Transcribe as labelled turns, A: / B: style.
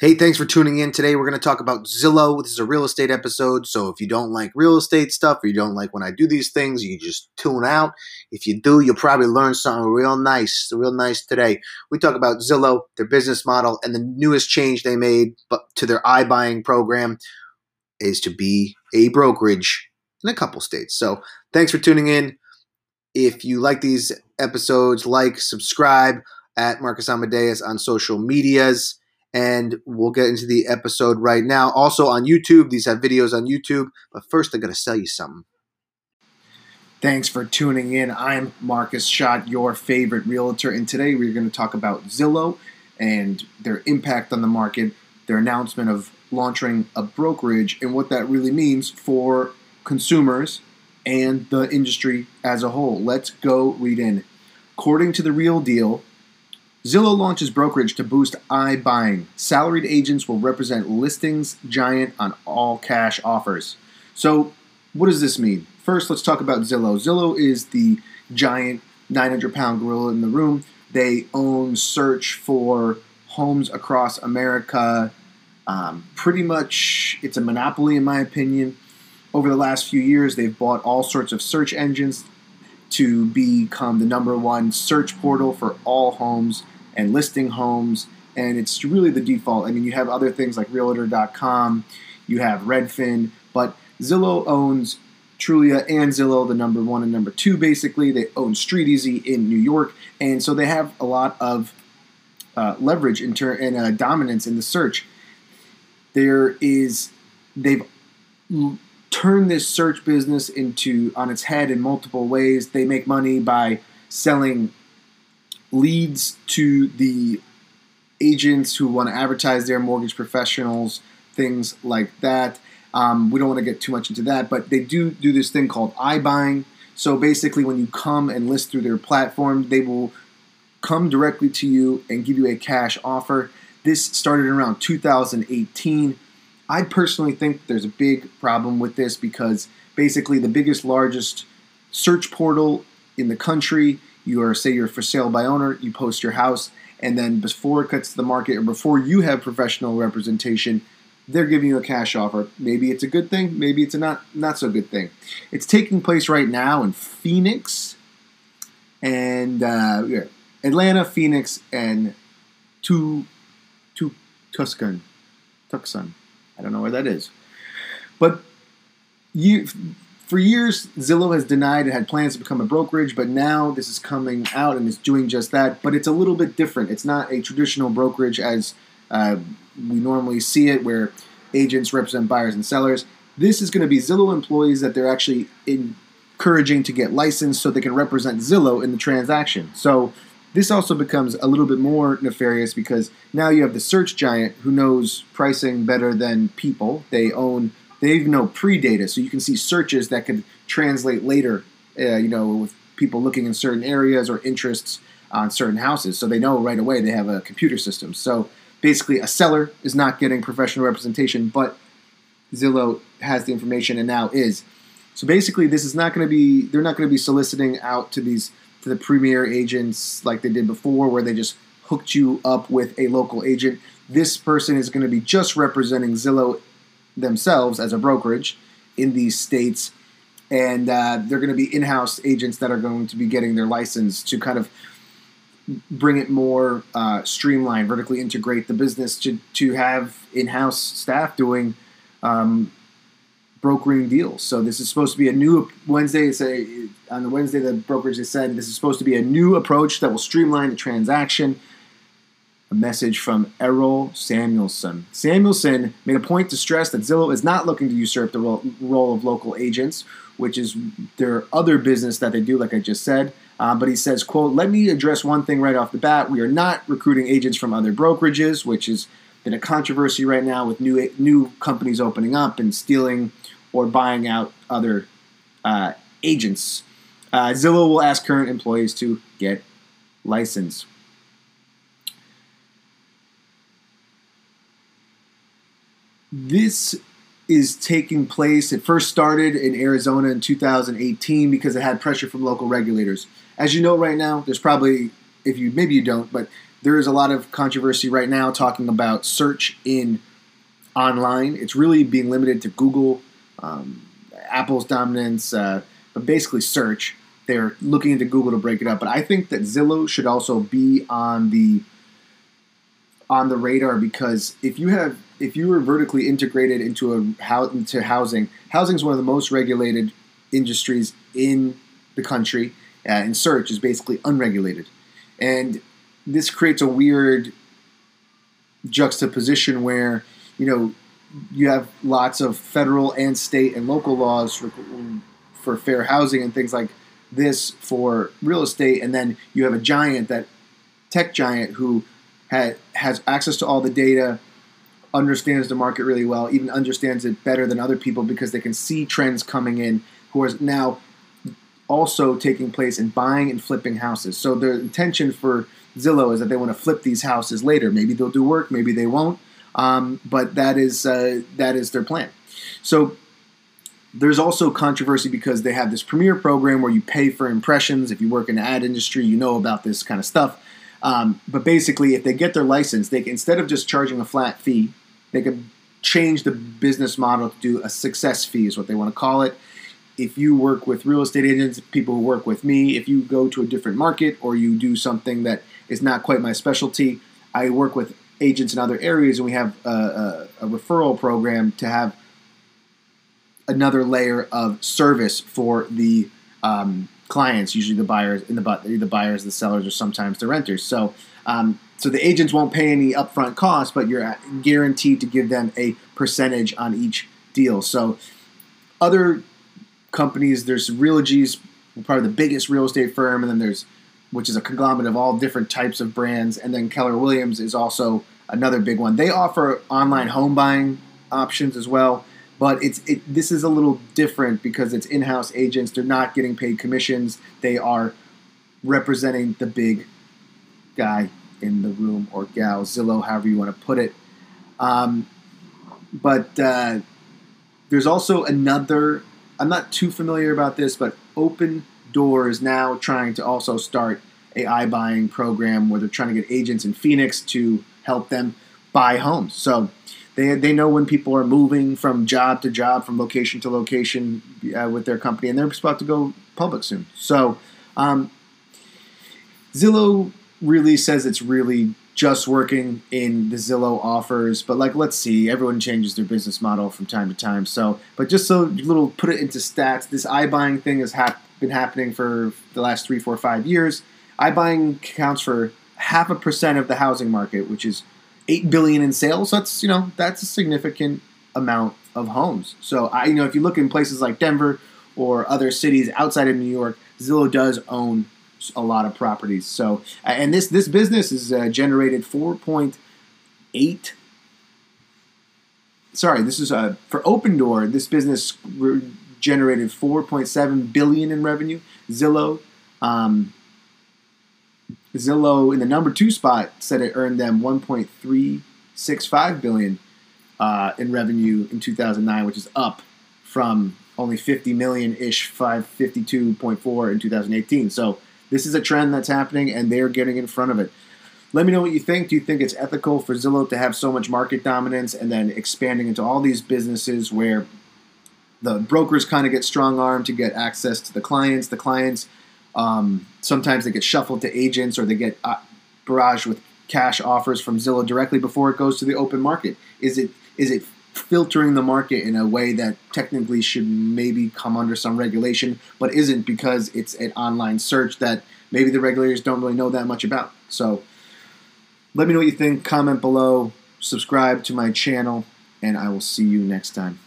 A: Hey, thanks for tuning in. Today we're going to talk about Zillow. This is a real estate episode, so if you don't like real estate stuff or you don't like when I do these things, you just tune out. If you do, you'll probably learn something real nice, real nice today. We talk about Zillow, their business model, and the newest change they made to their iBuying program is to be a brokerage in a couple states. So, thanks for tuning in. If you like these episodes, like, subscribe at Marcus Amadeus on social medias and we'll get into the episode right now. Also on YouTube, these have videos on YouTube. But first, I'm going to sell you something. Thanks for tuning in. I'm Marcus Schott, your favorite realtor, and today we're going to talk about Zillow and their impact on the market, their announcement of launching a brokerage, and what that really means for consumers and the industry as a whole. Let's go read in. According to the Real Deal, Zillow launches brokerage to boost iBuying. Salaried agents will represent listings giant on all cash offers. So, what does this mean? First, let's talk about Zillow. Zillow is the giant 900 pound gorilla in the room. They own search for homes across America. Um, pretty much, it's a monopoly, in my opinion. Over the last few years, they've bought all sorts of search engines to become the number one search portal for all homes and listing homes. And it's really the default. I mean, you have other things like Realtor.com, you have Redfin, but Zillow owns Trulia and Zillow, the number one and number two, basically. They own StreetEasy in New York. And so they have a lot of uh, leverage in ter- and uh, dominance in the search. There is, they've turned this search business into on its head in multiple ways. They make money by selling leads to the agents who want to advertise their mortgage professionals, things like that. Um, we don't want to get too much into that, but they do do this thing called iBuying. So basically, when you come and list through their platform, they will come directly to you and give you a cash offer. This started around 2018 I personally think there's a big problem with this because basically the biggest, largest search portal in the country, you are say you're for sale by owner, you post your house, and then before it cuts to the market or before you have professional representation, they're giving you a cash offer. Maybe it's a good thing, maybe it's a not not so good thing. It's taking place right now in Phoenix and uh, yeah, Atlanta, Phoenix, and to to Tucson, Tucson. I don't know where that is. But you, for years, Zillow has denied it had plans to become a brokerage, but now this is coming out and it's doing just that. But it's a little bit different. It's not a traditional brokerage as uh, we normally see it, where agents represent buyers and sellers. This is going to be Zillow employees that they're actually encouraging to get licensed so they can represent Zillow in the transaction. So this also becomes a little bit more nefarious because now you have the search giant who knows pricing better than people. They own, they even know pre-data, so you can see searches that could translate later. Uh, you know, with people looking in certain areas or interests on certain houses, so they know right away they have a computer system. So basically, a seller is not getting professional representation, but Zillow has the information and now is. So basically, this is not going to be. They're not going to be soliciting out to these to the premier agents like they did before, where they just hooked you up with a local agent. This person is going to be just representing Zillow themselves as a brokerage in these states, and uh, they're going to be in-house agents that are going to be getting their license to kind of bring it more uh, streamlined, vertically integrate the business to to have in-house staff doing um, brokering deals. So this is supposed to be a new Wednesday. Say on the Wednesday, the brokerage said this is supposed to be a new approach that will streamline the transaction. A message from Errol Samuelson. Samuelson made a point to stress that Zillow is not looking to usurp the role, of local agents, which is their other business that they do, like I just said. Uh, but he says, "quote Let me address one thing right off the bat. We are not recruiting agents from other brokerages, which has been a controversy right now with new new companies opening up and stealing." or buying out other uh, agents. Uh, Zillow will ask current employees to get licensed. This is taking place. It first started in Arizona in 2018 because it had pressure from local regulators. As you know, right now, there's probably, if you maybe you don't, but there is a lot of controversy right now talking about search in online. It's really being limited to Google, um, Apple's dominance, uh, but basically search. They're looking into Google to break it up, but I think that Zillow should also be on the on the radar because if you have if you were vertically integrated into a how housing, housing is one of the most regulated industries in the country, uh, and search is basically unregulated, and this creates a weird juxtaposition where you know you have lots of federal and state and local laws for, for fair housing and things like this for real estate, and then you have a giant that tech giant who ha- has access to all the data, understands the market really well, even understands it better than other people because they can see trends coming in, who are now also taking place in buying and flipping houses. So their intention for Zillow is that they want to flip these houses later. Maybe they'll do work, maybe they won't, um, but that is uh, that is their plan. So there's also controversy because they have this premier program where you pay for impressions. If you work in the ad industry, you know about this kind of stuff. Um, but basically, if they get their license, they instead of just charging a flat fee, they can change the business model to do a success fee, is what they want to call it. If you work with real estate agents, people who work with me, if you go to a different market or you do something that is not quite my specialty, I work with agents in other areas, and we have a, a, a referral program to have another layer of service for the um, clients, usually the buyers in the the buyers, the sellers, or sometimes the renters. So, um, so the agents won't pay any upfront costs, but you're guaranteed to give them a percentage on each deal. So, other companies, there's Realogy's probably the biggest real estate firm, and then there's which is a conglomerate of all different types of brands, and then Keller Williams is also another big one. They offer online home buying options as well but it's it, this is a little different because it's in-house agents. They're not getting paid commissions. They are representing the big guy in the room or gal, Zillow, however you want to put it. Um, but uh, there's also another. I'm not too familiar about this, but Open Door is now trying to also start a iBuying program where they're trying to get agents in Phoenix to help them buy homes. So they, they know when people are moving from job to job, from location to location uh, with their company, and they're about to go public soon. So, um, Zillow really says it's really just working in the Zillow offers, but like let's see, everyone changes their business model from time to time. So, but just so little put it into stats, this iBuying thing has hap- been happening for the last three, four, five years. iBuying accounts for half a percent of the housing market, which is eight billion in sales. That's you know that's a significant amount of homes. So I you know if you look in places like Denver or other cities outside of New York, Zillow does own a lot of properties. So and this this business is uh, generated four point eight. Sorry, this is uh, for Opendoor. This business generated 4.7 billion in revenue. Zillow um, Zillow in the number two spot said it earned them 1.365 billion uh, in revenue in 2009, which is up from only 50 million ish, 552.4 in 2018. So this is a trend that's happening, and they're getting in front of it. Let me know what you think. Do you think it's ethical for Zillow to have so much market dominance and then expanding into all these businesses where the brokers kind of get strong armed to get access to the clients? The clients um, sometimes they get shuffled to agents or they get uh, barraged with cash offers from Zillow directly before it goes to the open market. Is it is it filtering the market in a way that technically should maybe come under some regulation, but isn't because it's an online search that maybe the regulators don't really know that much about. So let me know what you think. Comment below, subscribe to my channel, and I will see you next time.